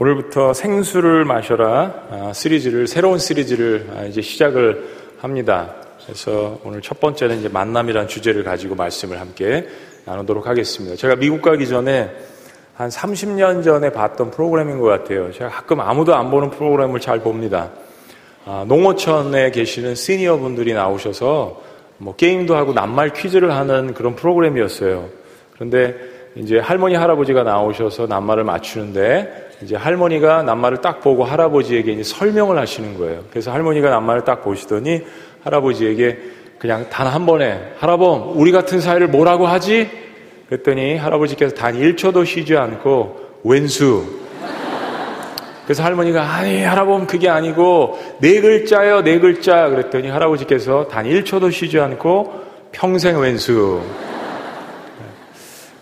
오늘부터 생수를 마셔라 아, 시리즈를 새로운 시리즈를 아, 이제 시작을 합니다. 그래서 오늘 첫 번째는 이제 만남이라는 주제를 가지고 말씀을 함께 나누도록 하겠습니다. 제가 미국 가기 전에 한 30년 전에 봤던 프로그램인 것 같아요. 제가 가끔 아무도 안 보는 프로그램을 잘 봅니다. 아, 농어촌에 계시는 시니어 분들이 나오셔서 뭐 게임도 하고 낱말 퀴즈를 하는 그런 프로그램이었어요. 그런데 이제 할머니 할아버지가 나오셔서 낱말을 맞추는데 이제 할머니가 낱말을 딱 보고 할아버지에게 이제 설명을 하시는 거예요. 그래서 할머니가 낱말을 딱 보시더니 할아버지에게 그냥 단 한 번에 할아범 우리 같은 사회를 뭐라고 하지? 그랬더니 할아버지께서 단 1초도 쉬지 않고 왼수. 그래서 할머니가 아니 할아범 그게 아니고 네 글자요 네 글자 그랬더니 할아버지께서 단 1초도 쉬지 않고 평생 왼수.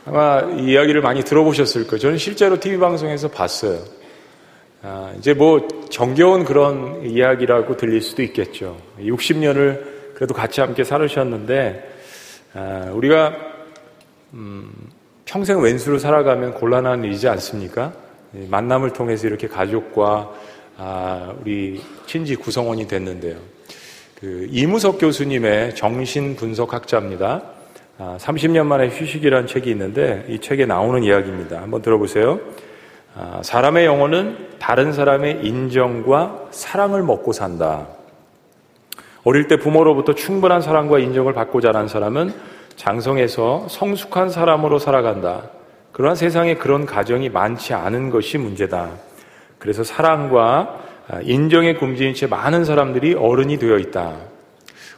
아마 이 이야기를 많이 들어보셨을 거예요. 저는 실제로 TV 방송에서 봤어요. 아, 이제 뭐 정겨운 그런 이야기라고 들릴 수도 있겠죠. 60년을 그래도 같이 함께 살으셨는데 아, 우리가 음, 평생 왼수로 살아가면 곤란한 일이지 않습니까? 만남을 통해서 이렇게 가족과 아, 우리 친지 구성원이 됐는데요. 그 이무석 교수님의 정신 분석 학자입니다. 30년 아, 만에 휴식이라는 책이 있는데 이 책에 나오는 이야기입니다. 한번 들어보세요. 아, 사람의 영혼은 다른 사람의 인정과 사랑을 먹고 산다. 어릴 때 부모로부터 충분한 사랑과 인정을 받고 자란 사람은 장성에서 성숙한 사람으로 살아간다. 그러나 세상에 그런 가정이 많지 않은 것이 문제다. 그래서 사랑과 인정에 굶주린 채 많은 사람들이 어른이 되어 있다.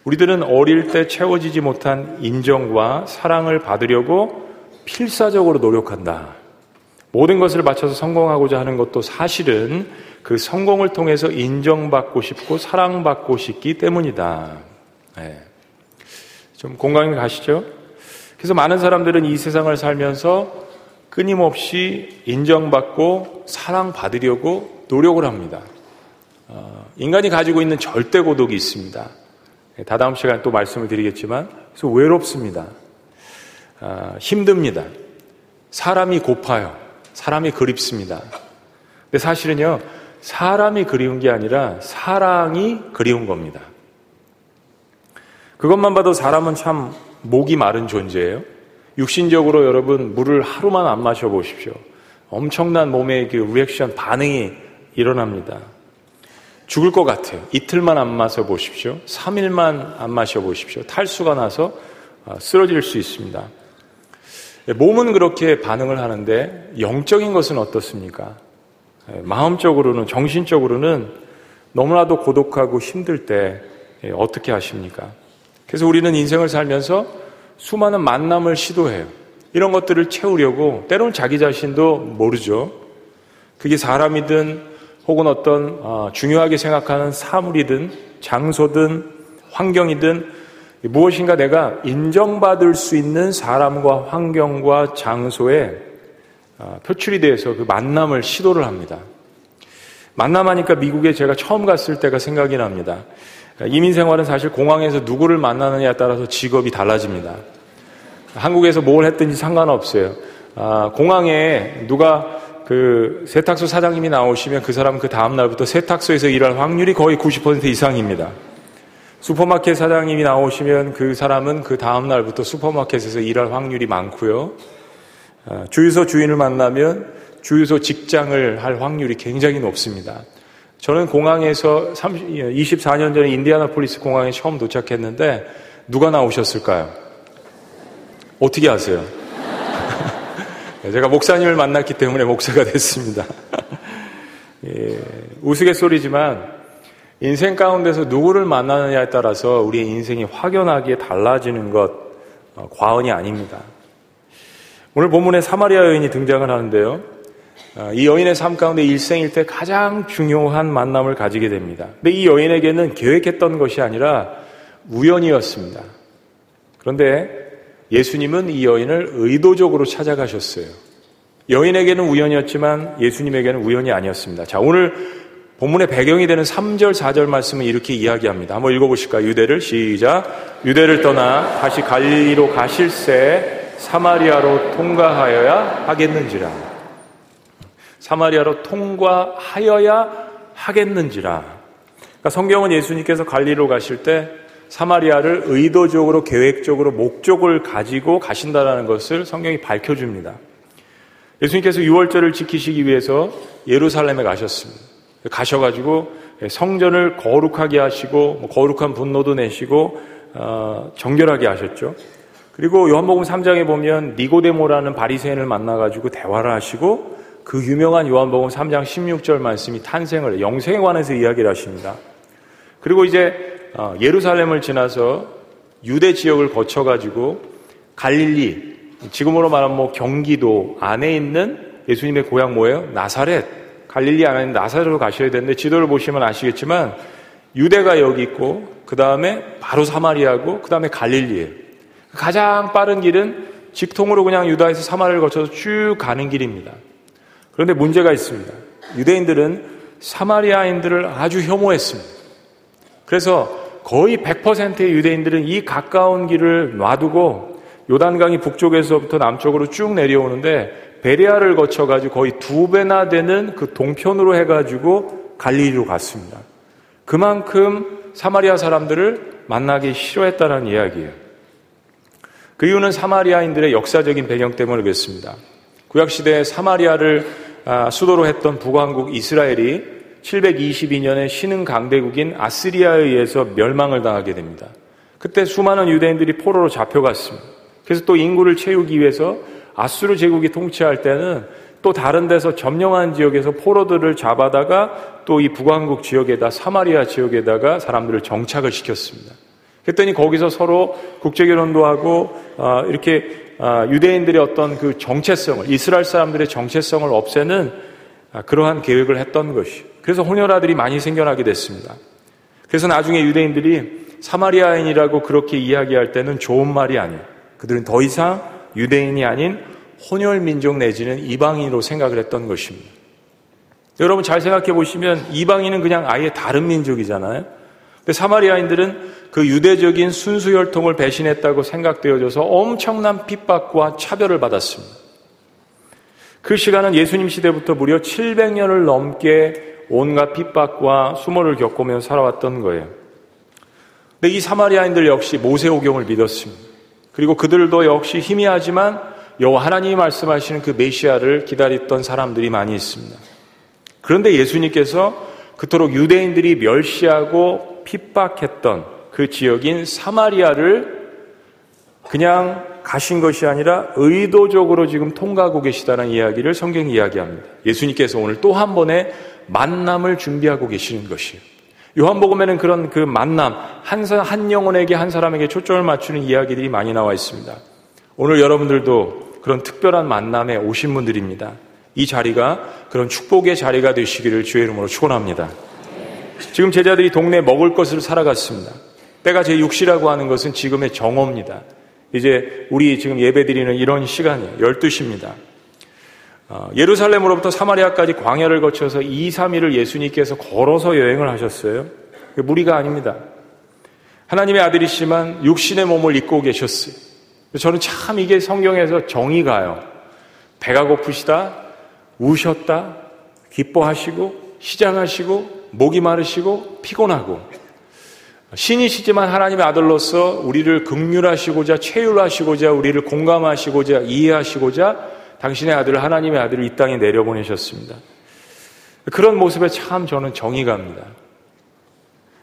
우리들은 어릴 때 채워지지 못한 인정과 사랑을 받으려고 필사적으로 노력한다. 모든 것을 바쳐서 성공하고자 하는 것도 사실은 그 성공을 통해서 인정받고 싶고 사랑받고 싶기 때문이다. 네. 좀 공감이 가시죠? 그래서 많은 사람들은 이 세상을 살면서 끊임없이 인정받고 사랑받으려고 노력을 합니다. 어, 인간이 가지고 있는 절대 고독이 있습니다. 네, 다다음 시간에 또 말씀을 드리겠지만, 그래서 외롭습니다. 아, 힘듭니다. 사람이 고파요. 사람이 그립습니다. 근데 사실은요, 사람이 그리운 게 아니라 사랑이 그리운 겁니다. 그것만 봐도 사람은 참 목이 마른 존재예요. 육신적으로 여러분 물을 하루만 안 마셔 보십시오. 엄청난 몸의 그 리액션 반응이 일어납니다. 죽을 것 같아요. 이틀만 안 마셔 보십시오. 3일만 안 마셔 보십시오. 탈수가 나서 어, 쓰러질 수 있습니다. 예, 몸은 그렇게 반응을 하는데 영적인 것은 어떻습니까? 예, 마음적으로는 정신적으로는 너무나도 고독하고 힘들 때 예, 어떻게 하십니까? 그래서 우리는 인생을 살면서 수많은 만남을 시도해요. 이런 것들을 채우려고 때로는 자기 자신도 모르죠. 그게 사람이든 혹은 어떤 어, 중요하게 생각하는 사물이든 장소든 환경이든 무엇인가 내가 인정받을 수 있는 사람과 환경과 장소에 어, 표출이 돼서 그 만남을 시도를 합니다. 만남하니까 미국에 제가 처음 갔을 때가 생각이 납니다. 이민 생활은 사실 공항에서 누구를 만나느냐에 따라서 직업이 달라집니다. 한국에서 뭘 했든지 상관없어요. 아, 공항에 누가 그 세탁소 사장님이 나오시면 그 사람은 그 다음날부터 세탁소에서 일할 확률이 거의 90% 이상입니다. 슈퍼마켓 사장님이 나오시면 그 사람은 그 다음날부터 슈퍼마켓에서 일할 확률이 많고요. 아, 주유소 주인을 만나면 주유소 직장을 할 확률이 굉장히 높습니다. 저는 공항에서 30, 24년 전에 인디아나폴리스 공항에 처음 도착했는데 누가 나오셨을까요? 어떻게 아세요? 네, 제가 목사님을 만났기 때문에 목사가 됐습니다. 예, 우스갯소리지만 인생 가운데서 누구를 만나느냐에 따라서 우리의 인생이 확연하게 달라지는 것 어, 과언이 아닙니다. 오늘 본문에 사마리아 여인이 등장을 하는데요. 어, 이 여인의 삶 가운데 일생일 때 가장 중요한 만남을 가지게 됩니다. 근데 이 여인에게는 계획했던 것이 아니라 우연이었습니다. 그런데 예수님은 이 여인을 의도적으로 찾아가셨어요. 여인에게는 우연이었지만 예수님에게는 우연이 아니었습니다. 자, 오늘 본문의 배경이 되는 3절, 4절 말씀은 이렇게 이야기합니다. 한번 읽어보실까요? 유대를 시작. 유대를 떠나 다시 갈리로 가실새 사마리아로 통과하여야 하겠는지라. 사마리아로 통과하여야 하겠는지라. 그러니까 성경은 예수님께서 갈리로 가실 때 사마리아를 의도적으로 계획적으로 목적을 가지고 가신다라는 것을 성경이 밝혀줍니다. 예수님께서 6월절을 지키시기 위해서 예루살렘에 가셨습니다. 가셔가지고 성전을 거룩하게 하시고 뭐 거룩한 분노도 내시고 어, 정결하게 하셨죠. 그리고 요한복음 3장에 보면 니고데모라는 바리새인을 만나가지고 대화를 하시고 그 유명한 요한복음 3장 16절 말씀이 탄생을 영생에 관해서 이야기를 하십니다. 그리고 이제 어, 예루살렘을 지나서 유대 지역을 거쳐가지고 갈릴리 지금으로 말하면 뭐 경기도 안에 있는 예수님의 고향 뭐예요? 나사렛 갈릴리 안에 있는 나사렛으로 가셔야 되는데 지도를 보시면 아시겠지만 유대가 여기 있고 그 다음에 바로 사마리아고 그 다음에 갈릴리예요. 가장 빠른 길은 직통으로 그냥 유다에서 사마리아를 거쳐서 쭉 가는 길입니다. 그런데 문제가 있습니다. 유대인들은 사마리아인들을 아주 혐오했습니다. 그래서 거의 100%의 유대인들은 이 가까운 길을 놔두고 요단강이 북쪽에서부터 남쪽으로 쭉 내려오는데 베리아를 거쳐가지고 거의 두 배나 되는 그 동편으로 해가지고 갈릴리로 갔습니다. 그만큼 사마리아 사람들을 만나기 싫어했다는 이야기예요. 그 이유는 사마리아인들의 역사적인 배경 때문이겠습니다. 구약시대에 사마리아를 아, 수도로 했던 북왕국 이스라엘이 722년에 신흥 강대국인 아스리아에 의해서 멸망을 당하게 됩니다. 그때 수많은 유대인들이 포로로 잡혀갔습니다. 그래서 또 인구를 채우기 위해서 아수르 제국이 통치할 때는 또 다른 데서 점령한 지역에서 포로들을 잡아다가 또 이 북왕국 지역에다 사마리아 지역에다가 사람들을 정착을 시켰습니다. 그랬더니 거기서 서로 국제결혼도 하고 어, 이렇게 어, 유대인들의 어떤 그 정체성을 이스라엘 사람들의 정체성을 없애는 아, 그러한 계획을 했던 것이. 그래서 혼혈아들이 많이 생겨나게 됐습니다. 그래서 나중에 유대인들이 사마리아인이라고 그렇게 이야기할 때는 좋은 말이 아니에요. 그들은 더 이상 유대인이 아닌 혼혈 민족 내지는 이방인으로 생각을 했던 것입니다. 여러분 잘 생각해 보시면 이방인은 그냥 아예 다른 민족이잖아요. 근데 사마리아인들은 그 유대적인 순수 혈통을 배신했다고 생각되어져서 엄청난 핍박과 차별을 받았습니다. 그 시간은 예수님 시대부터 무려 700년을 넘게 온갖 핍박과 수모를 겪으며 살아왔던 거예요. 근데 이 사마리아인들 역시 모세오경을 믿었습니다. 그리고 그들도 역시 희미하지만 여호와 하나님이 말씀하시는 그 메시아를 기다렸던 사람들이 많이 있습니다. 그런데 예수님께서 그토록 유대인들이 멸시하고 핍박했던 그 지역인 사마리아를 그냥 가신 것이 아니라 의도적으로 지금 통과하고 계시다는 이야기를 성경이 이야기합니다. 예수님께서 오늘 또 한 번의 만남을 준비하고 계시는 것이에요. 요한복음에는 그런 그 만남, 한, 한 영혼에게 한 사람에게 초점을 맞추는 이야기들이 많이 나와 있습니다. 오늘 여러분들도 그런 특별한 만남에 오신 분들입니다. 이 자리가 그런 축복의 자리가 되시기를 주의 이름으로 축원합니다. 지금 제자들이 동네 먹을 것을 살아갔습니다. 때가 제 6시라고 하는 것은 지금의 정오입니다. 이제 우리 지금 예배 드리는 이런 시간이 12시입니다. 어, 예루살렘으로부터 사마리아까지 광야를 거쳐서 2, 3일을 예수님께서 걸어서 여행을 하셨어요. 무리가 아닙니다. 하나님의 아들이시지만 육신의 몸을 입고 계셨어요. 저는 참 이게 성경에서 정이 가요. 배가 고프시다, 우셨다, 기뻐하시고, 시장하시고, 목이 마르시고, 피곤하고, 신이시지만 하나님의 아들로서 우리를 극률하시고자 체휼하시고자 우리를 공감하시고자 이해하시고자 당신의 아들을 하나님의 아들을 이 땅에 내려보내셨습니다. 그런 모습에 참 저는 정이 갑니다.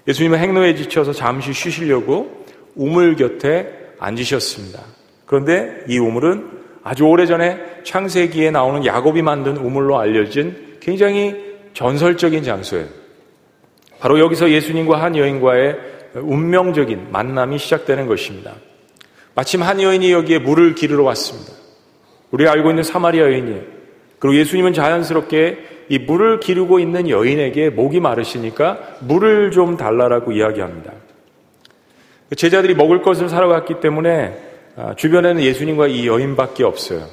예수님은 행로에 지쳐서 잠시 쉬시려고 우물 곁에 앉으셨습니다. 그런데 이 우물은 아주 오래전에 창세기에 나오는 야곱이 만든 우물로 알려진 굉장히 전설적인 장소예요. 바로 여기서 예수님과 한 여인과의 운명적인 만남이 시작되는 것입니다. 마침 한 여인이 여기에 물을 기르러 왔습니다. 우리가 알고 있는 사마리아 여인이에요. 그리고 예수님은 자연스럽게 이 물을 기르고 있는 여인에게 목이 마르시니까 물을 좀 달라라고 이야기합니다. 제자들이 먹을 것을 사러 갔기 때문에 아, 주변에는 예수님과 이 여인밖에 없어요.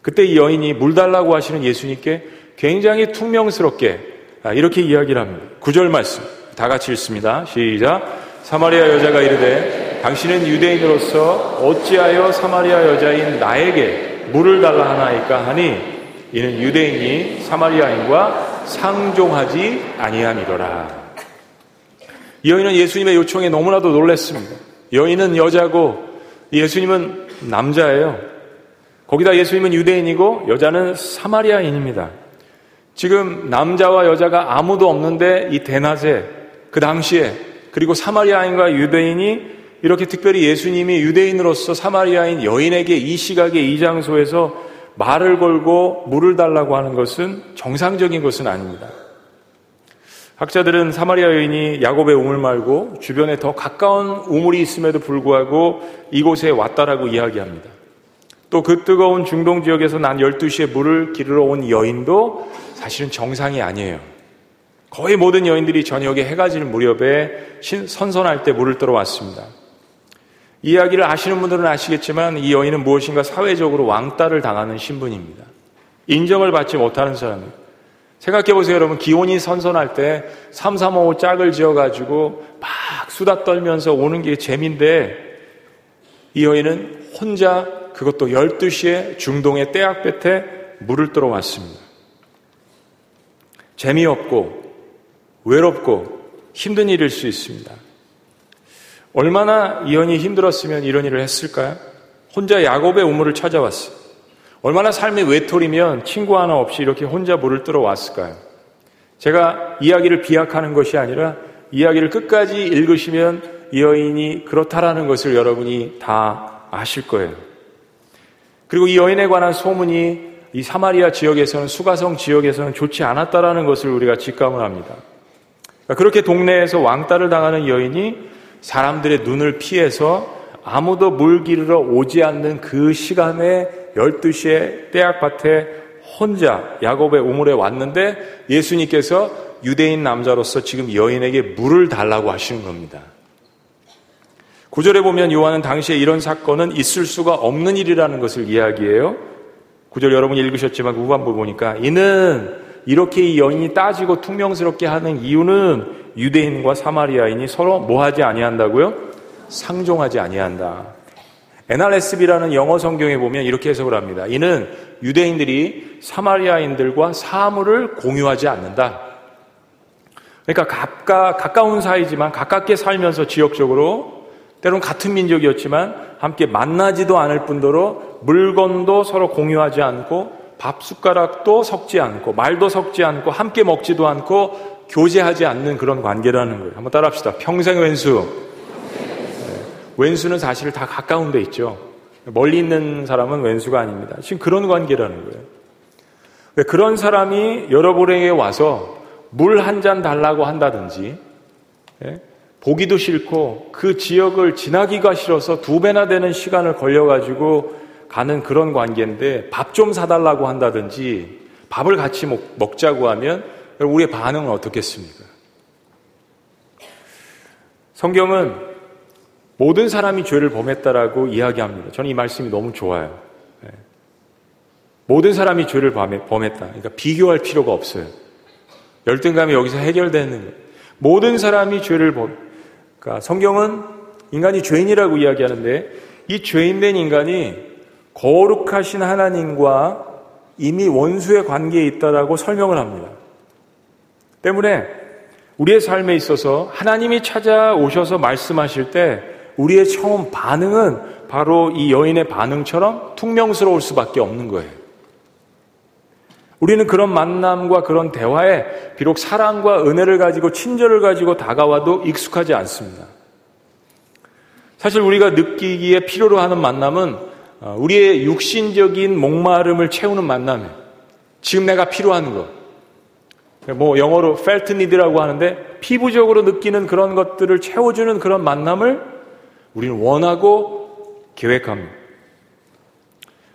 그때 이 여인이 물 달라고 하시는 예수님께 굉장히 퉁명스럽게 아, 이렇게 이야기를 합니다. 구절 말씀 다 같이 읽습니다. 시작. 사마리아 여자가 이르되 당신은 유대인으로서 어찌하여 사마리아 여자인 나에게 물을 달라 하나이까 하니 이는 유대인이 사마리아인과 상종하지 아니함이로라. 여인은 예수님의 요청에 너무나도 놀랐습니다. 여인은 여자고 예수님은 남자예요. 거기다 예수님은 유대인이고 여자는 사마리아인입니다. 지금 남자와 여자가 아무도 없는데 이 대낮에 그 당시에 그리고 사마리아인과 유대인이 이렇게 특별히 예수님이 유대인으로서 사마리아인 여인에게 이 시각에 이 장소에서 말을 걸고 물을 달라고 하는 것은 정상적인 것은 아닙니다. 학자들은 사마리아 여인이 야곱의 우물 말고 주변에 더 가까운 우물이 있음에도 불구하고 이곳에 왔다라고 이야기합니다. 또 그 뜨거운 중동 지역에서 난 12시에 물을 기르러 온 여인도 사실은 정상이 아니에요. 거의 모든 여인들이 저녁에 해가 질 무렵에 선선할 때 물을 들어왔습니다. 이 이야기를 아시는 분들은 아시겠지만 이 여인은 무엇인가 사회적으로 왕따를 당하는 신분입니다. 인정을 받지 못하는 사람이에요. 생각해 보세요, 여러분. 기온이 선선할 때 3, 3, 5 짝을 지어가지고 막 수다 떨면서 오는 게 재미인데 이 여인은 혼자 그것도 12시에 중동의 떼약볕에 물을 들어 왔습니다. 재미없고 외롭고 힘든 일일 수 있습니다. 얼마나 이 여인이 힘들었으면 이런 일을 했을까요? 혼자 야곱의 우물을 찾아왔어요. 얼마나 삶의 외톨이면 친구 하나 없이 이렇게 혼자 물을 들어 왔을까요? 제가 이야기를 비약하는 것이 아니라 이야기를 끝까지 읽으시면 이 여인이 그렇다라는 것을 여러분이 다 아실 거예요. 그리고 이 여인에 관한 소문이 이 사마리아 지역에서는 수가성 지역에서는 좋지 않았다라는 것을 우리가 직감을 합니다. 그러니까 그렇게 동네에서 왕따를 당하는 여인이 사람들의 눈을 피해서 아무도 물 기르러 오지 않는 그 시간에 12시에 떼약밭에 혼자 야곱의 우물에 왔는데 예수님께서 유대인 남자로서 지금 여인에게 물을 달라고 하시는 겁니다. 구절에 보면 요한은 당시에 이런 사건은 있을 수가 없는 일이라는 것을 이야기해요. 구절 여러분 읽으셨지만 그 후반부 보니까 이는 이렇게 이 여인이 따지고 퉁명스럽게 하는 이유는 유대인과 사마리아인이 서로 뭐하지 아니한다고요? 상종하지 아니한다. NRSB라는 영어 성경에 보면 이렇게 해석을 합니다. 이는 유대인들이 사마리아인들과 사물을 공유하지 않는다. 그러니까 가까, 가까운 사이지만 가깝게 살면서 지역적으로 때론 같은 민족이었지만 함께 만나지도 않을 뿐더러 물건도 서로 공유하지 않고 밥 숟가락도 섞지 않고 말도 섞지 않고 함께 먹지도 않고 교제하지 않는 그런 관계라는 거예요. 한번 따라합시다. 평생 왼수. 왼수는 사실 다 가까운 데 있죠. 멀리 있는 사람은 왼수가 아닙니다. 지금 그런 관계라는 거예요. 그런 사람이 여러분에게 와서 물 한 잔 달라고 한다든지, 예? 보기도 싫고 그 지역을 지나기가 싫어서 두 배나 되는 시간을 걸려가지고 가는 그런 관계인데 밥 좀 사달라고 한다든지 밥을 같이 먹, 자고 하면 우리의 반응은 어떻겠습니까? 성경은 모든 사람이 죄를 범했다라고 이야기합니다. 저는 이 말씀이 너무 좋아요. 네. 모든 사람이 죄를 범했다. 그러니까 비교할 필요가 없어요. 열등감이 여기서 해결되는 거예요. 모든 사람이 죄를 범. 그러니까 성경은 인간이 죄인이라고 이야기하는데 이 죄인된 인간이 거룩하신 하나님과 이미 원수의 관계에 있다라고 설명을 합니다. 때문에 우리의 삶에 있어서 하나님이 찾아오셔서 말씀하실 때 우리의 처음 반응은 바로 이 여인의 반응처럼 퉁명스러울 수밖에 없는 거예요. 우리는 그런 만남과 그런 대화에 비록 사랑과 은혜를 가지고 친절을 가지고 다가와도 익숙하지 않습니다. 사실 우리가 느끼기에 필요로 하는 만남은 어, 우리의 육신적인 목마름을 채우는 만남이에요. 지금 내가 필요한 것. 뭐 영어로 felt need라고 하는데 피부적으로 느끼는 그런 것들을 채워주는 그런 만남을 우리는 원하고 계획합니다.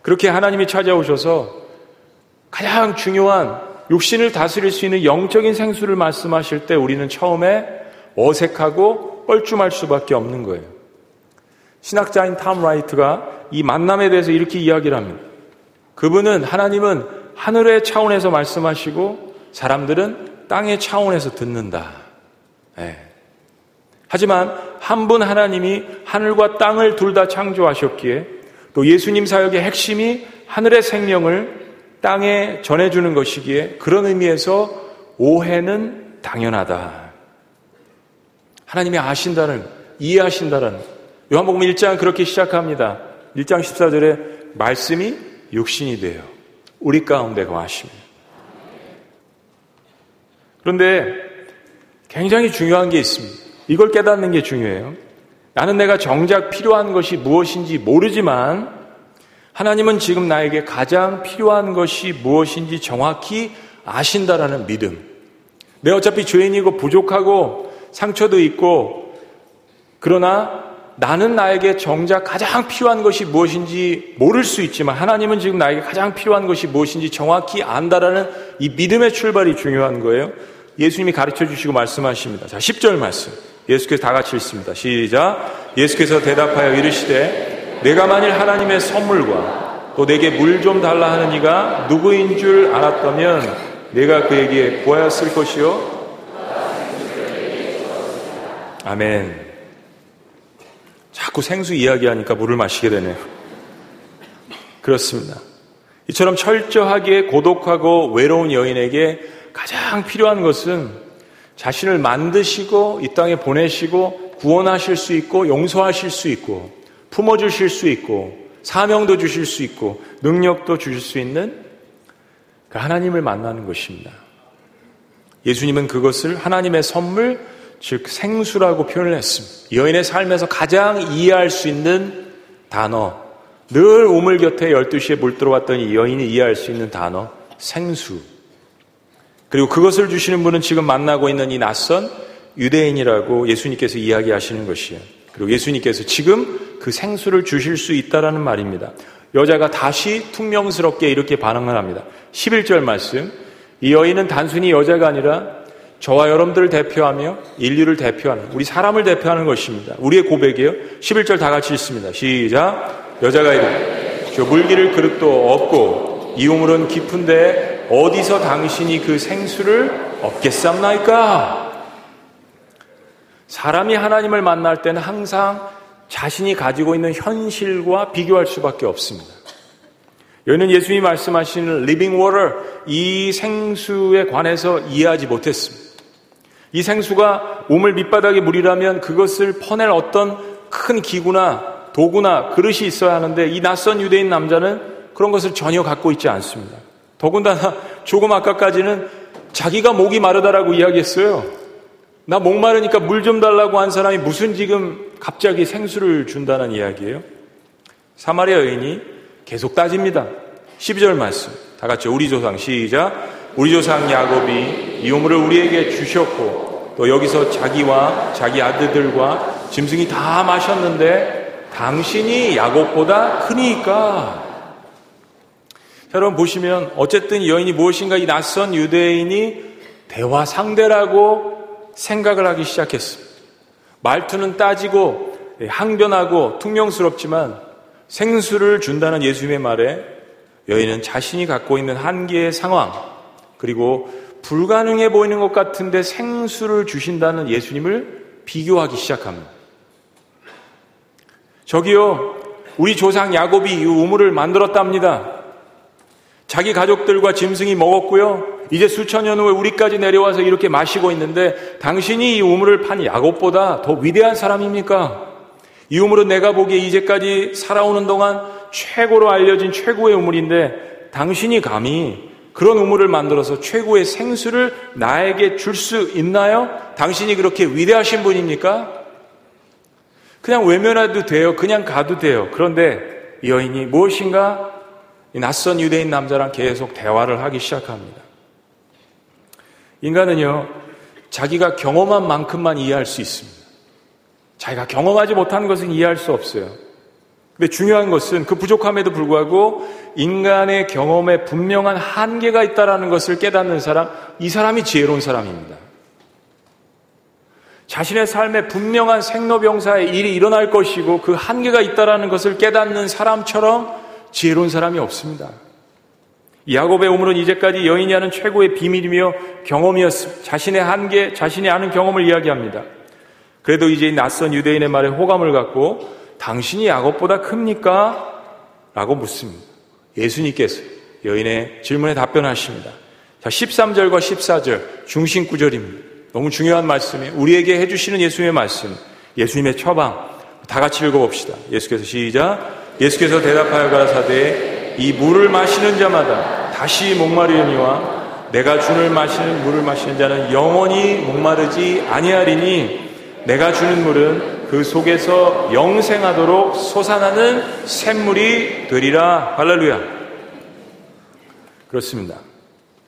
그렇게 하나님이 찾아오셔서 가장 중요한 육신을 다스릴 수 있는 영적인 생수를 말씀하실 때 우리는 처음에 어색하고 뻘쭘할 수밖에 없는 거예요. 신학자인 탐 라이트가 이 만남에 대해서 이렇게 이야기를 합니다. 그분은 하나님은 하늘의 차원에서 말씀하시고 사람들은 땅의 차원에서 듣는다. 네. 하지만 한 분 하나님이 하늘과 땅을 둘 다 창조하셨기에 또 예수님 사역의 핵심이 하늘의 생명을 땅에 전해주는 것이기에 그런 의미에서 오해는 당연하다. 하나님이 아신다는, 이해하신다는 요한복음 1장 그렇게 시작합니다. 1장 14절에 말씀이 육신이 돼요. 우리 가운데 거하십니다. 그런데 굉장히 중요한 게 있습니다. 이걸 깨닫는 게 중요해요. 나는 내가 정작 필요한 것이 무엇인지 모르지만 하나님은 지금 나에게 가장 필요한 것이 무엇인지 정확히 아신다라는 믿음. 내 어차피 죄인이고 부족하고 상처도 있고 그러나 나는 나에게 정작 가장 필요한 것이 무엇인지 모를 수 있지만 하나님은 지금 나에게 가장 필요한 것이 무엇인지 정확히 안다라는 이 믿음의 출발이 중요한 거예요. 예수님이 가르쳐 주시고 말씀하십니다. 자, 10절 말씀. 예수께서 다 같이 읽습니다. 시작. 예수께서 대답하여 이르시되 내가 만일 하나님의 선물과 또 내게 물 좀 달라 하는 이가 누구인 줄 알았다면 내가 그에게 구하였을 것이요. 아멘. 자꾸 생수 이야기하니까 물을 마시게 되네요. 그렇습니다. 이처럼 철저하게 고독하고 외로운 여인에게 가장 필요한 것은 자신을 만드시고 이 땅에 보내시고 구원하실 수 있고 용서하실 수 있고 품어주실 수 있고 사명도 주실 수 있고 능력도 주실 수 있는 그 하나님을 만나는 것입니다. 예수님은 그것을 하나님의 선물, 즉 생수라고 표현을 했습니다. 여인의 삶에서 가장 이해할 수 있는 단어, 늘 우물 곁에 12시에 물 들어왔던 이 여인이 이해할 수 있는 단어, 생수. 그리고 그것을 주시는 분은 지금 만나고 있는 이 낯선 유대인이라고 예수님께서 이야기하시는 것이에요. 그리고 예수님께서 지금 그 생수를 주실 수 있다라는 말입니다. 여자가 다시 퉁명스럽게 이렇게 반응을 합니다. 11절 말씀. 이 여인은 단순히 여자가 아니라 저와 여러분들을 대표하며 인류를 대표하는 우리 사람을 대표하는 것입니다. 우리의 고백이에요. 11절 다 같이 읽습니다. 시작. 여자가 이르되 저 물기를 그릇도 없고 이 우물은 깊은데 어디서 당신이 그 생수를 얻겠삼나이까? 사람이 하나님을 만날 때는 항상 자신이 가지고 있는 현실과 비교할 수밖에 없습니다. 여기는 예수님이 말씀하시는 living water 이 생수에 관해서 이해하지 못했습니다. 이 생수가 우물 밑바닥의 물이라면 그것을 퍼낼 어떤 큰 기구나 도구나 그릇이 있어야 하는데 이 낯선 유대인 남자는 그런 것을 전혀 갖고 있지 않습니다. 더군다나 조금 아까까지는 자기가 목이 마르다라고 이야기했어요. 나 목마르니까 물 좀 달라고 한 사람이 무슨 지금 갑자기 생수를 준다는 이야기예요? 사마리아 여인이 계속 따집니다. 12절 말씀. 다 같이 우리 조상 시작. 우리 조상 야곱이 이 우물을 우리에게 주셨고 또 여기서 자기와 자기 아들들과 짐승이 다 마셨는데 당신이 야곱보다 크니까 여러분 보시면 어쨌든 여인이 무엇인가 이 낯선 유대인이 대화 상대라고 생각을 하기 시작했습니다. 말투는 따지고 항변하고 퉁명스럽지만 생수를 준다는 예수님의 말에 여인은 자신이 갖고 있는 한계의 상황, 그리고 불가능해 보이는 것 같은데 생수를 주신다는 예수님을 비교하기 시작합니다. 저기요, 우리 조상 야곱이 이 우물을 만들었답니다. 자기 가족들과 짐승이 먹었고요. 이제 수천 년 후에 우리까지 내려와서 이렇게 마시고 있는데 당신이 이 우물을 판 야곱보다 더 위대한 사람입니까? 이 우물은 내가 보기에 이제까지 살아오는 동안 최고로 알려진 최고의 우물인데 당신이 감히 그런 우물을 만들어서 최고의 생수를 나에게 줄 수 있나요? 당신이 그렇게 위대하신 분입니까? 그냥 외면해도 돼요. 그냥 가도 돼요. 그런데 여인이 무엇인가 낯선 유대인 남자랑 계속 대화를 하기 시작합니다. 인간은요, 자기가 경험한 만큼만 이해할 수 있습니다. 자기가 경험하지 못한 것은 이해할 수 없어요. 근데 중요한 것은 그 부족함에도 불구하고 인간의 경험에 분명한 한계가 있다라는 것을 깨닫는 사람, 이 사람이 지혜로운 사람입니다. 자신의 삶에 분명한 생로병사의 일이 일어날 것이고 그 한계가 있다라는 것을 깨닫는 사람처럼 지혜로운 사람이 없습니다. 야곱의 우물은 이제까지 여인이 하는 최고의 비밀이며 경험이었습니다. 자신의 한계, 자신이 아는 경험을 이야기합니다. 그래도 이제 낯선 유대인의 말에 호감을 갖고 당신이 야곱보다 큽니까? 라고 묻습니다. 예수님께서 여인의 질문에 답변하십니다. 자, 13절과 14절 중심 구절입니다. 너무 중요한 말씀이 우리에게 해주시는 예수님의 말씀, 예수님의 처방 다 같이 읽어봅시다. 예수께서 시작. 예수께서 대답하여 가라사대 이 물을 마시는 자마다 다시 목마르려니와 내가 주를 마시는 물을 마시는 자는 영원히 목마르지 아니하리니 내가 주는 물은 그 속에서 영생하도록 솟아나는 샘물이 되리라. 할렐루야. 그렇습니다.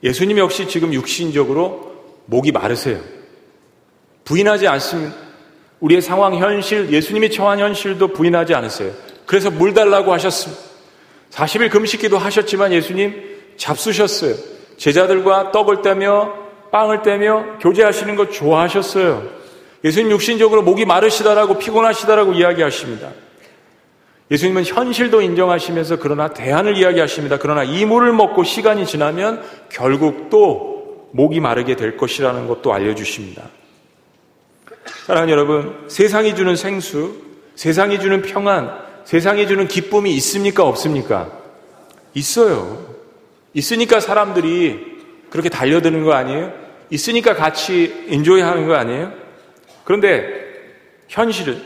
예수님 역시 지금 육신적으로 목이 마르세요. 부인하지 않습니다. 우리의 상황, 현실, 예수님이 처한 현실도 부인하지 않으세요. 그래서 물 달라고 하셨습니다. 40일 금식기도 하셨지만 예수님 잡수셨어요. 제자들과 떡을 떼며 빵을 떼며 교제하시는 거 좋아하셨어요. 예수님 육신적으로 목이 마르시다라고 피곤하시다라고 이야기하십니다. 예수님은 현실도 인정하시면서 그러나 대안을 이야기하십니다. 그러나 이 물을 먹고 시간이 지나면 결국 또 목이 마르게 될 것이라는 것도 알려주십니다. 사랑하는 여러분, 세상이 주는 생수, 세상이 주는 평안, 세상이 주는 기쁨이 있습니까? 없습니까? 있어요. 있으니까 사람들이 그렇게 달려드는 거 아니에요? 있으니까 같이 인조이 하는 거 아니에요? 그런데 현실은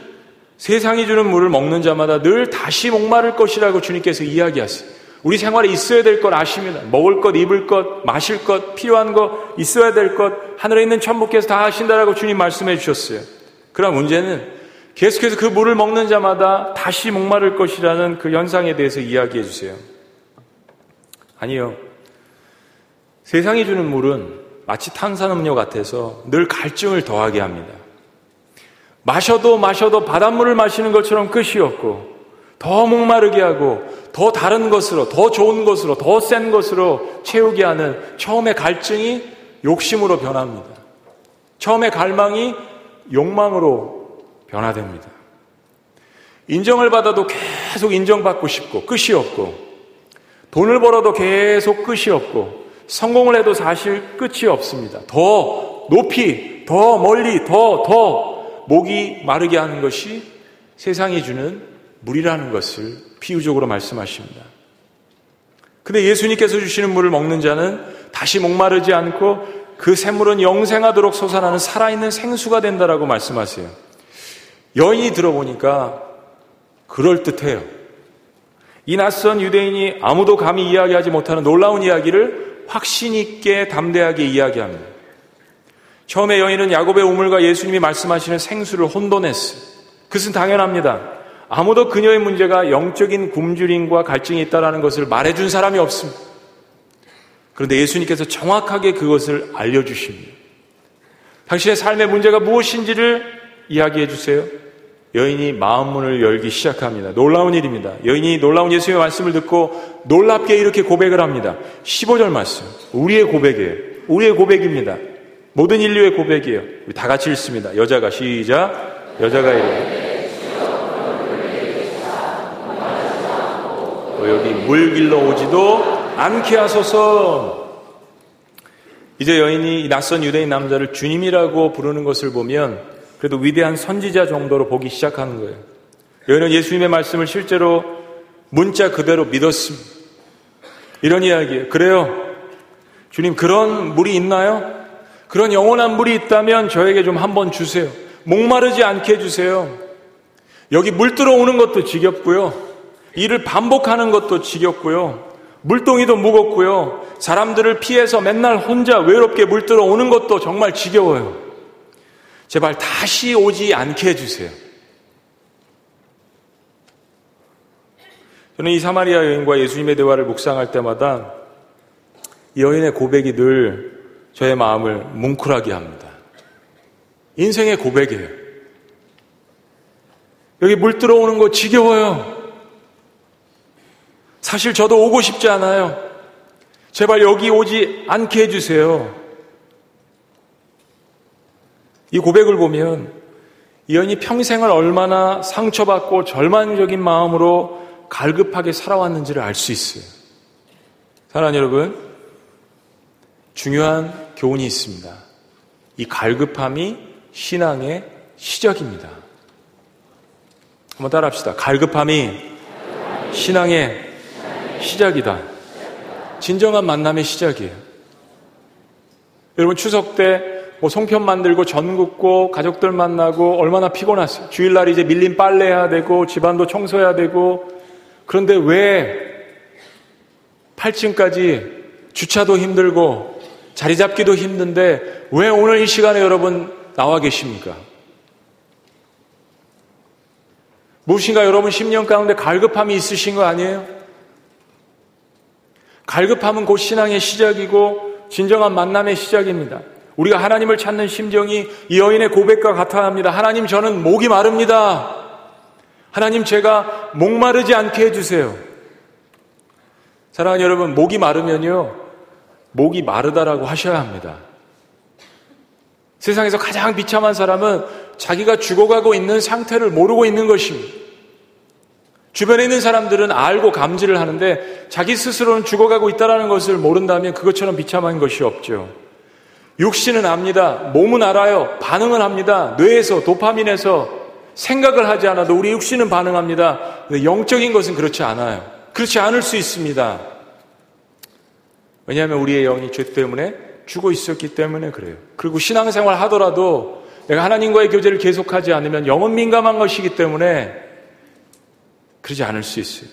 세상이 주는 물을 먹는 자마다 늘 다시 목마를 것이라고 주님께서 이야기하세요. 우리 생활에 있어야 될 것 아십니다. 먹을 것, 입을 것, 마실 것, 필요한 것, 있어야 될 것, 하늘에 있는 천부께서 다 하신다라고 주님 말씀해 주셨어요. 그러나 문제는 계속해서 그 물을 먹는 자마다 다시 목마를 것이라는 그 현상에 대해서 이야기해 주세요. 아니요. 세상이 주는 물은 마치 탄산음료 같아서 늘 갈증을 더하게 합니다. 마셔도 마셔도 바닷물을 마시는 것처럼 끝이 없고 더 목마르게 하고 더 다른 것으로 더 좋은 것으로 더 센 것으로 채우게 하는 처음에 갈증이 욕심으로 변합니다. 처음에 갈망이 욕망으로 변화됩니다. 인정을 받아도 계속 인정받고 싶고 끝이 없고 돈을 벌어도 계속 끝이 없고 성공을 해도 사실 끝이 없습니다. 더 높이, 더 멀리, 더, 더 목이 마르게 하는 것이 세상이 주는 물이라는 것을 비유적으로 말씀하십니다. 근데 예수님께서 주시는 물을 먹는 자는 다시 목마르지 않고 그 샘물은 영생하도록 솟아나는 살아있는 생수가 된다라고 말씀하세요. 여인이 들어보니까 그럴듯해요. 이 낯선 유대인이 아무도 감히 이야기하지 못하는 놀라운 이야기를 확신 있게 담대하게 이야기합니다. 처음에 여인은 야곱의 우물과 예수님이 말씀하시는 생수를 혼돈했어요. 그것은 당연합니다. 아무도 그녀의 문제가 영적인 굶주림과 갈증이 있다는 것을 말해준 사람이 없습니다. 그런데 예수님께서 정확하게 그것을 알려주십니다. 당신의 삶의 문제가 무엇인지를 이야기해 주세요. 여인이 마음문을 열기 시작합니다. 놀라운 일입니다. 여인이 놀라운 예수님의 말씀을 듣고 놀랍게 이렇게 고백을 합니다. 15절 말씀. 우리의 고백이에요. 우리의 고백입니다. 모든 인류의 고백이에요. 우리 다 같이 읽습니다. 여자가 시작. 여자가 이래. 여기 물 길러 오지도 않게 하소서. 이제 여인이 낯선 유대인 남자를 주님이라고 부르는 것을 보면 그래도 위대한 선지자 정도로 보기 시작하는 거예요. 여인은 예수님의 말씀을 실제로 문자 그대로 믿었습니다. 이런 이야기예요. 그래요. 주님 그런 물이 있나요? 그런 영원한 물이 있다면 저에게 좀 한번 주세요. 목마르지 않게 해주세요. 여기 물 들어오는 것도 지겹고요. 일을 반복하는 것도 지겹고요. 물동이도 무겁고요. 사람들을 피해서 맨날 혼자 외롭게 물 들어오는 것도 정말 지겨워요. 제발 다시 오지 않게 해주세요. 저는 이 사마리아 여인과 예수님의 대화를 묵상할 때마다 여인의 고백이 늘 저의 마음을 뭉클하게 합니다. 인생의 고백이에요. 여기 물 들어오는 거 지겨워요. 사실 저도 오고 싶지 않아요. 제발 여기 오지 않게 해주세요. 이 고백을 보면 이연이 평생을 얼마나 상처받고 절망적인 마음으로 갈급하게 살아왔는지를 알 수 있어요. 사랑하는 여러분, 중요한 교훈이 있습니다. 이 갈급함이 신앙의 시작입니다. 한번 따라 합시다. 갈급함이 신앙의 시작이다. 진정한 만남의 시작이에요. 여러분 추석 때 뭐 송편 만들고 전 굽고 가족들 만나고 얼마나 피곤하세요. 주일날 이제 밀린 빨래 해야 되고 집안도 청소해야 되고 그런데 왜 8층까지 주차도 힘들고 자리 잡기도 힘든데 왜 오늘 이 시간에 여러분 나와 계십니까? 무엇인가 여러분 10년 가운데 갈급함이 있으신 거 아니에요? 갈급함은 곧 신앙의 시작이고 진정한 만남의 시작입니다. 우리가 하나님을 찾는 심정이 이 여인의 고백과 같아야 합니다. 하나님 저는 목이 마릅니다. 하나님 제가 목마르지 않게 해주세요. 사랑하는 여러분, 목이 마르면요, 목이 마르다라고 하셔야 합니다. 세상에서 가장 비참한 사람은 자기가 죽어가고 있는 상태를 모르고 있는 것입니다. 주변에 있는 사람들은 알고 감지를 하는데 자기 스스로는 죽어가고 있다는 것을 모른다면 그것처럼 비참한 것이 없죠. 육신은 압니다. 몸은 알아요. 반응을 합니다. 뇌에서, 도파민에서 생각을 하지 않아도 우리 육신은 반응합니다. 영적인 것은 그렇지 않아요. 그렇지 않을 수 있습니다. 왜냐하면 우리의 영이 죄 때문에 죽어 있었기 때문에 그래요. 그리고 신앙생활 하더라도 내가 하나님과의 교제를 계속하지 않으면 영은 민감한 것이기 때문에 그러지 않을 수 있어요.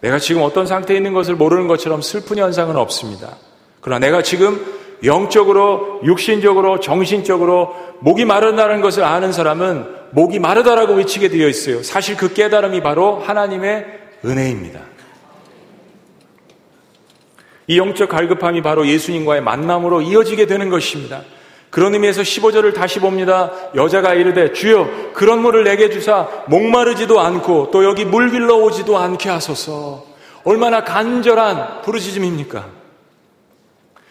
내가 지금 어떤 상태에 있는 것을 모르는 것처럼 슬픈 현상은 없습니다. 그러나 내가 지금 영적으로, 육신적으로, 정신적으로 목이 마르다는 것을 아는 사람은 목이 마르다라고 외치게 되어 있어요. 사실 그 깨달음이 바로 하나님의 은혜입니다. 이 영적 갈급함이 바로 예수님과의 만남으로 이어지게 되는 것입니다. 그런 의미에서 15절을 다시 봅니다. 여자가 이르되 주여 그런 물을 내게 주사 목마르지도 않고 또 여기 물 길러 오지도 않게 하소서. 얼마나 간절한 부르짖음입니까?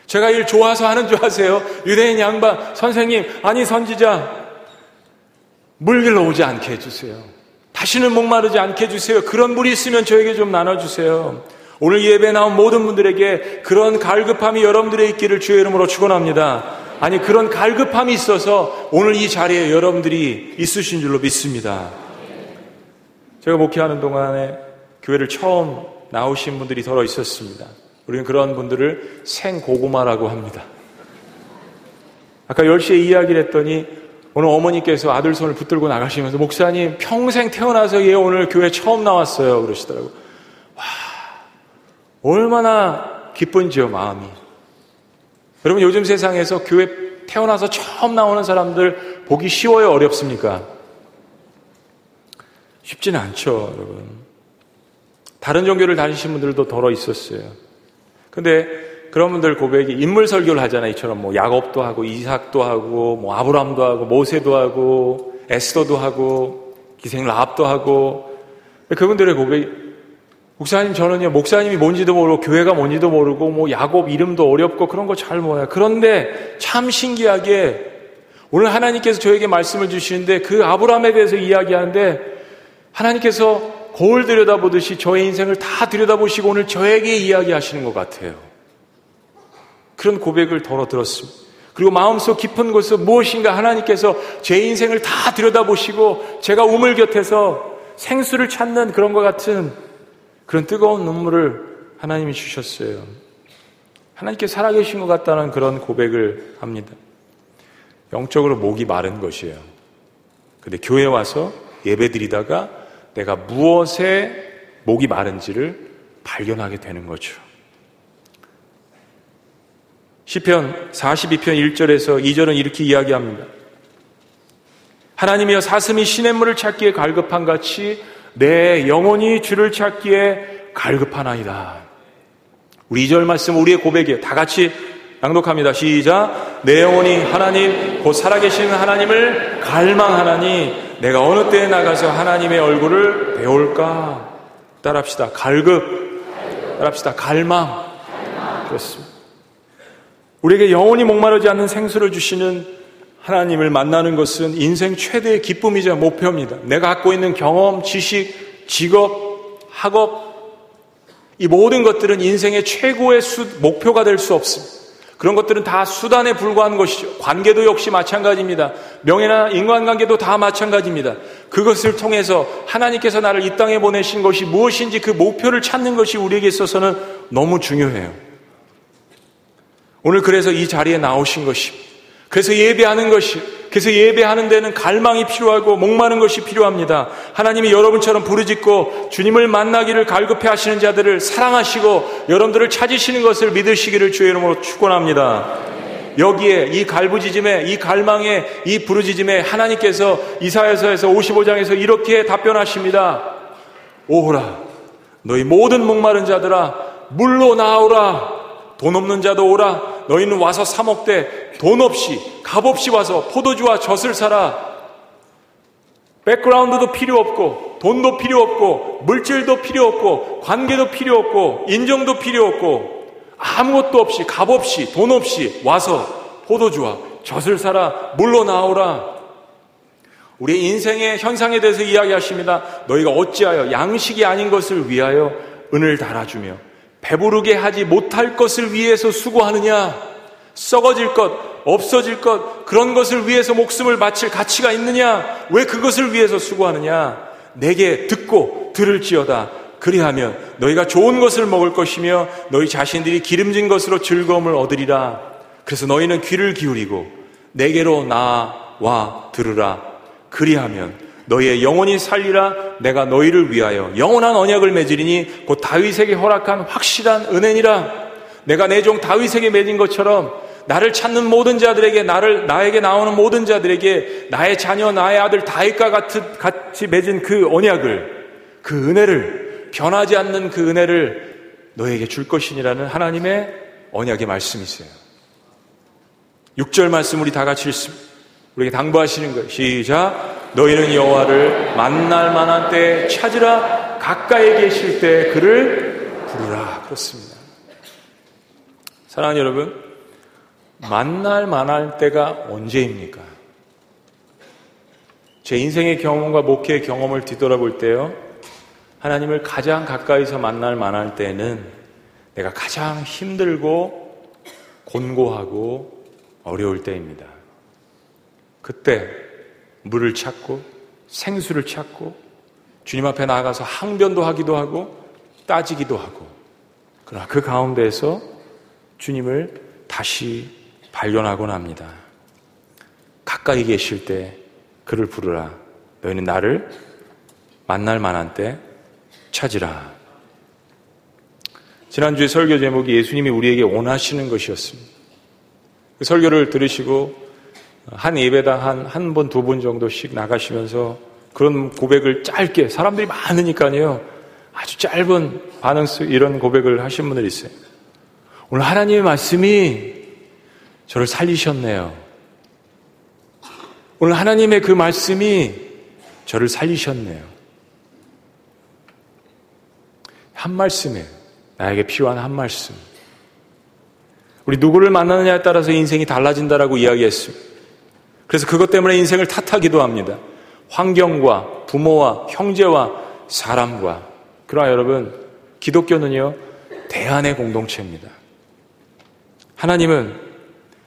제가 일 좋아서 하는 줄 아세요? 유대인 양반 선생님 아니 선지자 물 길러 오지 않게 해주세요. 다시는 목마르지 않게 해주세요. 그런 물이 있으면 저에게 좀 나눠주세요. 오늘 예배 나온 모든 분들에게 그런 갈급함이 여러분들의 있기를 주의 이름으로 축원합니다. 아니 그런 갈급함이 있어서 오늘 이 자리에 여러분들이 있으신 줄로 믿습니다. 제가 목회하는 동안에 교회를 처음 나오신 분들이 더러 있었습니다. 우리는 그런 분들을 생고구마라고 합니다. 아까 10시에 이야기를 했더니 오늘 어머니께서 아들 손을 붙들고 나가시면서 목사님 평생 태어나서 얘 오늘 교회 처음 나왔어요 그러시더라고요. 와 얼마나 기쁜지요, 마음이. 여러분, 요즘 세상에서 교회 태어나서 처음 나오는 사람들 보기 쉬워요, 어렵습니까? 쉽지는 않죠, 여러분. 다른 종교를 다니신 분들도 덜어 있었어요. 근데 그런 분들 고백이 인물 설교를 하잖아요. 이처럼 뭐 야곱도 하고 이삭도 하고 뭐 아브람도 하고 모세도 하고 에스더도 하고 기생 라합도 하고 그분들의 고백이 목사님 저는요 목사님이 뭔지도 모르고 교회가 뭔지도 모르고 뭐 야곱 이름도 어렵고 그런 거 잘 몰라요. 그런데 참 신기하게 오늘 하나님께서 저에게 말씀을 주시는데 그 아브라함에 대해서 이야기하는데 하나님께서 거울 들여다보듯이 저의 인생을 다 들여다보시고 오늘 저에게 이야기하시는 것 같아요. 그런 고백을 덜어 들었습니다. 그리고 마음속 깊은 곳에서 무엇인가 하나님께서 제 인생을 다 들여다보시고 제가 우물 곁에서 생수를 찾는 그런 것 같은 그런 뜨거운 눈물을 하나님이 주셨어요. 하나님께 살아계신 것 같다는 그런 고백을 합니다. 영적으로 목이 마른 것이에요. 근데 교회 와서 예배 드리다가 내가 무엇에 목이 마른지를 발견하게 되는 거죠. 시편 42편 1절에서 2절은 이렇게 이야기합니다. 하나님이여 사슴이 시냇물을 찾기에 갈급한 같이 내 영혼이 주를 찾기에 갈급하나이다. 우리 2절 말씀 우리의 고백이에요. 다 같이 낭독합니다. 시작. 내 영혼이 하나님, 곧 살아계신 하나님을 갈망하나니 내가 어느 때에 나가서 하나님의 얼굴을 배울까? 따라합시다. 갈급. 따라합시다. 갈망. 그렇습니다. 우리에게 영원히 목마르지 않는 생수를 주시는 하나님을 만나는 것은 인생 최대의 기쁨이자 목표입니다. 내가 갖고 있는 경험, 지식, 직업, 학업, 이 모든 것들은 인생의 최고의 수, 목표가 될 수 없습니다. 그런 것들은 다 수단에 불과한 것이죠. 관계도 역시 마찬가지입니다. 명예나 인간관계도 다 마찬가지입니다. 그것을 통해서 하나님께서 나를 이 땅에 보내신 것이 무엇인지 그 목표를 찾는 것이 우리에게 있어서는 너무 중요해요. 오늘 그래서 이 자리에 나오신 것이, 그래서 예배하는 것이, 그래서 예배하는 데는 갈망이 필요하고 목마른 것이 필요합니다. 하나님이 여러분처럼 부르짖고 주님을 만나기를 갈급해 하시는 자들을 사랑하시고 여러분들을 찾으시는 것을 믿으시기를 주의 이름으로 축원합니다. 여기에 이 갈부짖음에 이 갈망에 이 부르짖음에 하나님께서 이사야서에서 55장에서 이렇게 답변하십니다. 오라 너희 모든 목마른 자들아 물로 나오라 돈 없는 자도 오라. 너희는 와서 사먹되 돈 없이 값 없이 와서 포도주와 젖을 사라. 백그라운드도 필요 없고 돈도 필요 없고 물질도 필요 없고 관계도 필요 없고 인정도 필요 없고 아무것도 없이 값 없이 돈 없이 와서 포도주와 젖을 사라. 물로 나오라. 우리 인생의 현상에 대해서 이야기하십니다. 너희가 어찌하여 양식이 아닌 것을 위하여 은을 달아주며 배부르게 하지 못할 것을 위해서 수고하느냐? 썩어질 것, 없어질 것, 그런 것을 위해서 목숨을 바칠 가치가 있느냐? 왜 그것을 위해서 수고하느냐? 내게 듣고 들을지어다. 그리하면 너희가 좋은 것을 먹을 것이며 너희 자신들이 기름진 것으로 즐거움을 얻으리라. 그래서 너희는 귀를 기울이고 내게로 나와 들으라. 그리하면 너희의 영혼이 살리라 내가 너희를 위하여 영원한 언약을 맺으리니 곧 다윗에게 허락한 확실한 은혜니라. 내가 내 종 다윗에게 맺은 것처럼 나를 찾는 모든 자들에게 나를 나에게 나오는 모든 자들에게 나의 자녀 나의 아들 다윗과 같이 맺은 그 언약을 그 은혜를 변하지 않는 그 은혜를 너에게 줄 것이니라는 하나님의 언약의 말씀이세요. 6절 말씀 우리 다 같이. 우리에게 당부하시는 거예요. 시작. 너희는 여호와를 만날 만한 때 찾으라. 가까이 계실 때 그를 부르라. 그렇습니다. 사랑하는 여러분, 만날 만할 때가 언제입니까? 제 인생의 경험과 목회의 경험을 뒤돌아볼 때요. 하나님을 가장 가까이서 만날 만할 때는 내가 가장 힘들고 곤고하고 어려울 때입니다. 그때 물을 찾고 생수를 찾고 주님 앞에 나가서 항변도 하기도 하고 따지기도 하고 그러나 그 가운데에서 주님을 다시 발견하곤 합니다. 가까이 계실 때 그를 부르라. 너희는 나를 만날 만한 때 찾으라. 지난주에 설교 제목이 예수님이 우리에게 원하시는 것이었습니다. 그 설교를 들으시고 한 예배당 한, 한 번, 두 번 정도씩 나가시면서 그런 고백을 짧게, 사람들이 많으니까요. 아주 짧은 반응 수 이런 고백을 하신 분들이 있어요. 오늘 하나님의 말씀이 저를 살리셨네요. 오늘 하나님의 그 말씀이 저를 살리셨네요. 한 말씀이에요. 나에게 필요한 한 말씀. 우리 누구를 만나느냐에 따라서 인생이 달라진다라고 이야기했습니다. 그래서 그것 때문에 인생을 탓하기도 합니다. 환경과 부모와 형제와 사람과. 그러나 여러분, 기독교는요, 대안의 공동체입니다. 하나님은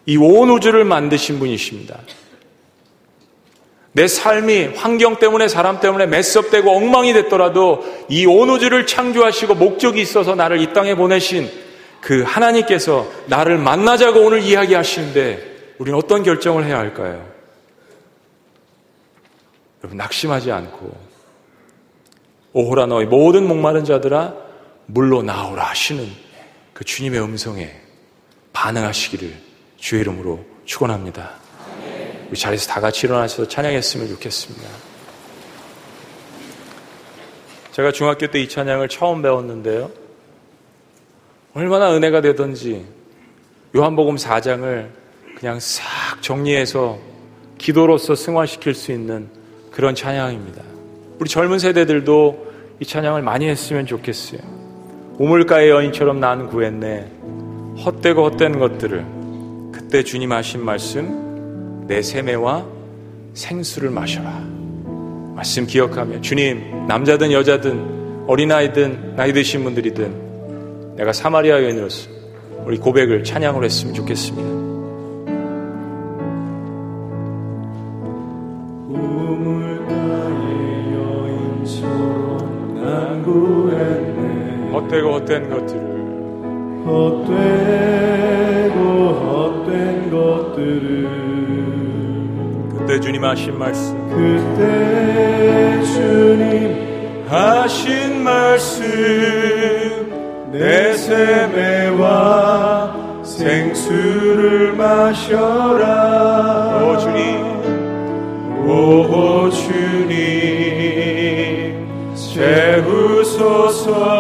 이 온 우주를 만드신 분이십니다. 내 삶이 환경 때문에 사람 때문에 메스업되고 엉망이 됐더라도 이 온 우주를 창조하시고 목적이 있어서 나를 이 땅에 보내신 그 하나님께서 나를 만나자고 오늘 이야기하시는데 우리는 어떤 결정을 해야 할까요? 여러분 낙심하지 않고 오호라 너희 모든 목마른 자들아 물로 나오라 하시는 그 주님의 음성에 반응하시기를 주의 이름으로 축원합니다. 우리 자리에서 다 같이 일어나셔서 찬양했으면 좋겠습니다. 제가 중학교 때 이 찬양을 처음 배웠는데요. 얼마나 은혜가 되던지 요한복음 4장을 그냥 싹 정리해서 기도로서 승화시킬 수 있는 그런 찬양입니다. 우리 젊은 세대들도 이 찬양을 많이 했으면 좋겠어요. 우물가의 여인처럼 난 구했네. 헛되고 헛된 것들을 그때 주님 하신 말씀 내 세매와 생수를 마셔라. 말씀 기억하며 주님 남자든 여자든 어린아이든 나이 드신 분들이든 내가 사마리아 여인으로서 우리 고백을 찬양을 했으면 좋겠습니다. 헛되고 헛된 것들을. 헛되고 헛된 것들을. 그때 주님 하신 말씀. 그때 주님 하신 말씀. 내 세매와 생수를 마셔라. 오 주님. 오 주님. 채우소서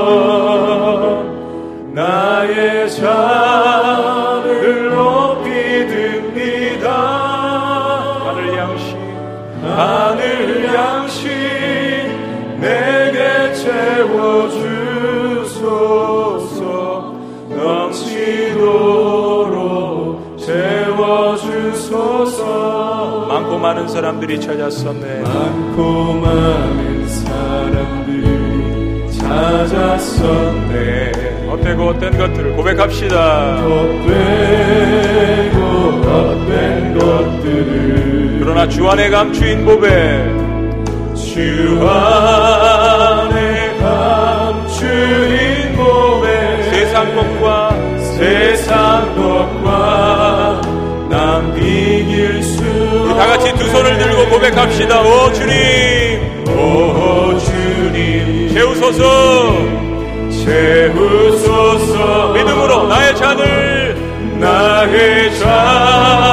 사람들이 찾았었네. 많고 많은 사람들이 찾았었네. 헛되고 헛된 것들을 고백합시다. 헛되고 헛된 것들을 그러나 주 안에 감추인 보배 주 안에 감추인 몸에 세상 것과 세상 것 손을 들고 고백합시다. 오 주님. 오 주님. 채우소서. 채우소서. 믿음으로 나의 잔을 나의 잔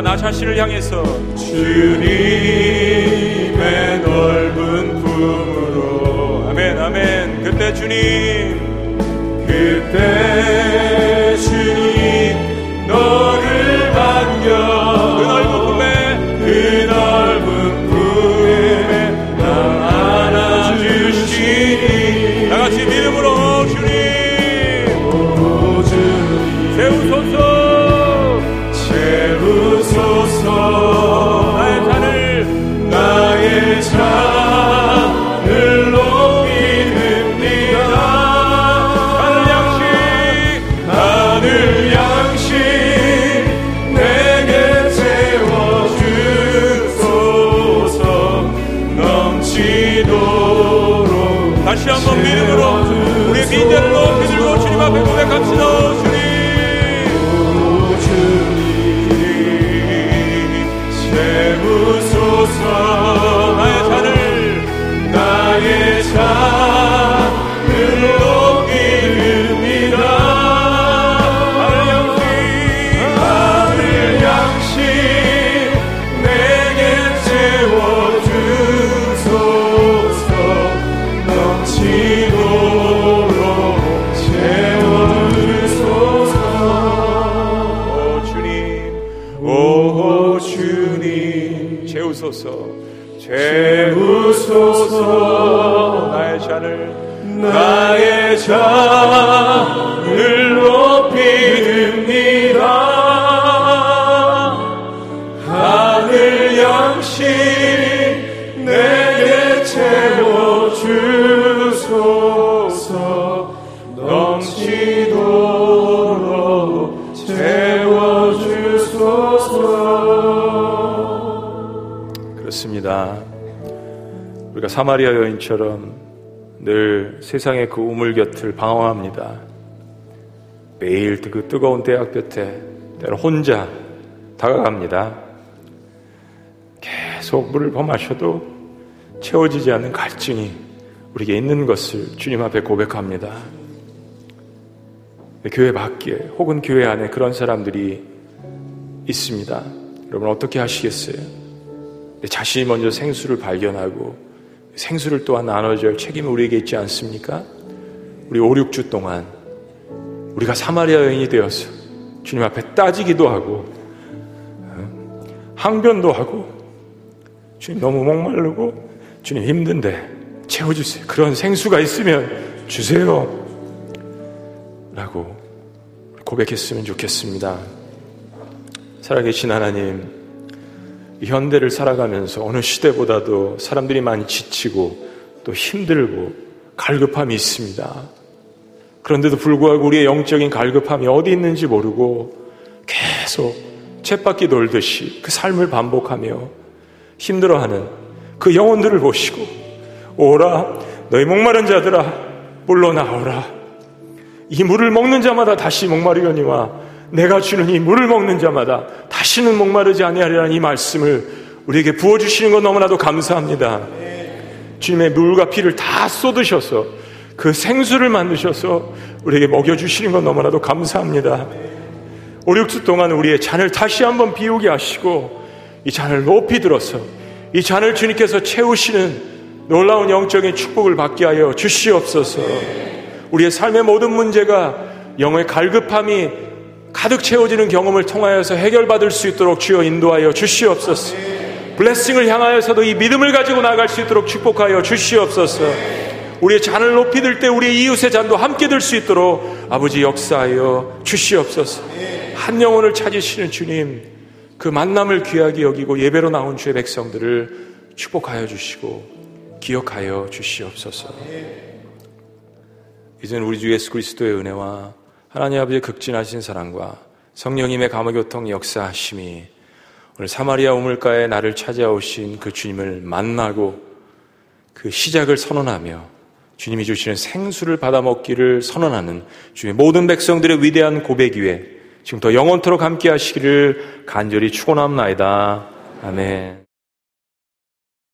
친구들과 나 자신을 향해서 주님의 넓은 품으로. 아멘 아멘. 그때 주님 그때 사마리아 여인처럼 늘 세상의 그 우물 곁을 방황합니다. 매일 그 뜨거운 대학볕에 때로 혼자 다가갑니다. 계속 물을 범하셔도 채워지지 않는 갈증이 우리에게 있는 것을 주님 앞에 고백합니다. 교회 밖에 혹은 교회 안에 그런 사람들이 있습니다. 여러분 어떻게 하시겠어요? 내 자신이 먼저 생수를 발견하고 생수를 또한 나눠줄 책임이 우리에게 있지 않습니까? 우리 5, 6주 동안 우리가 사마리아 여인이 되어서 주님 앞에 따지기도 하고 어, 항변도 하고 주님 너무 목마르고 주님 힘든데 채워주세요. 그런 생수가 있으면 주세요. 라고 고백했으면 좋겠습니다. 살아계신 하나님, 현대를 살아가면서 어느 시대보다도 사람들이 많이 지치고 또 힘들고 갈급함이 있습니다. 그런데도 불구하고 우리의 영적인 갈급함이 어디 있는지 모르고 계속 쳇바퀴 돌듯이 그 삶을 반복하며 힘들어하는 그 영혼들을 보시고 오라 너희 목마른 자들아 물러 나오라 이 물을 먹는 자마다 다시 목마르려니와 내가 주는 이 물을 먹는 자마다 다시는 목마르지 아니하리라는 이 말씀을 우리에게 부어주시는 것 너무나도 감사합니다. 주님의 물과 피를 다 쏟으셔서 그 생수를 만드셔서 우리에게 먹여주시는 것 너무나도 감사합니다. 5, 6주 동안 우리의 잔을 다시 한번 비우게 하시고 이 잔을 높이 들어서 이 잔을 주님께서 채우시는 놀라운 영적인 축복을 받게 하여 주시옵소서. 우리의 삶의 모든 문제가 영의 갈급함이 가득 채워지는 경험을 통하여서 해결받을 수 있도록 주여 인도하여 주시옵소서. 블레싱을 향하여서도 이 믿음을 가지고 나갈 수 있도록 축복하여 주시옵소서. 우리의 잔을 높이 들 때 우리의 이웃의 잔도 함께 들 수 있도록 아버지 역사하여 주시옵소서. 한 영혼을 찾으시는 주님, 그 만남을 귀하게 여기고 예배로 나온 주의 백성들을 축복하여 주시고 기억하여 주시옵소서. 이제는 우리 주 예수 그리스도의 은혜와 하나님 아버지의 극진하신 사랑과 성령님의 감화교통 역사하심이 오늘 사마리아 우물가에 나를 찾아오신 그 주님을 만나고 그 시작을 선언하며 주님이 주시는 생수를 받아 먹기를 선언하는 주의 모든 백성들의 위대한 고백 위에 지금부터 영원토록 함께 하시기를 간절히 축원합니다. 아멘.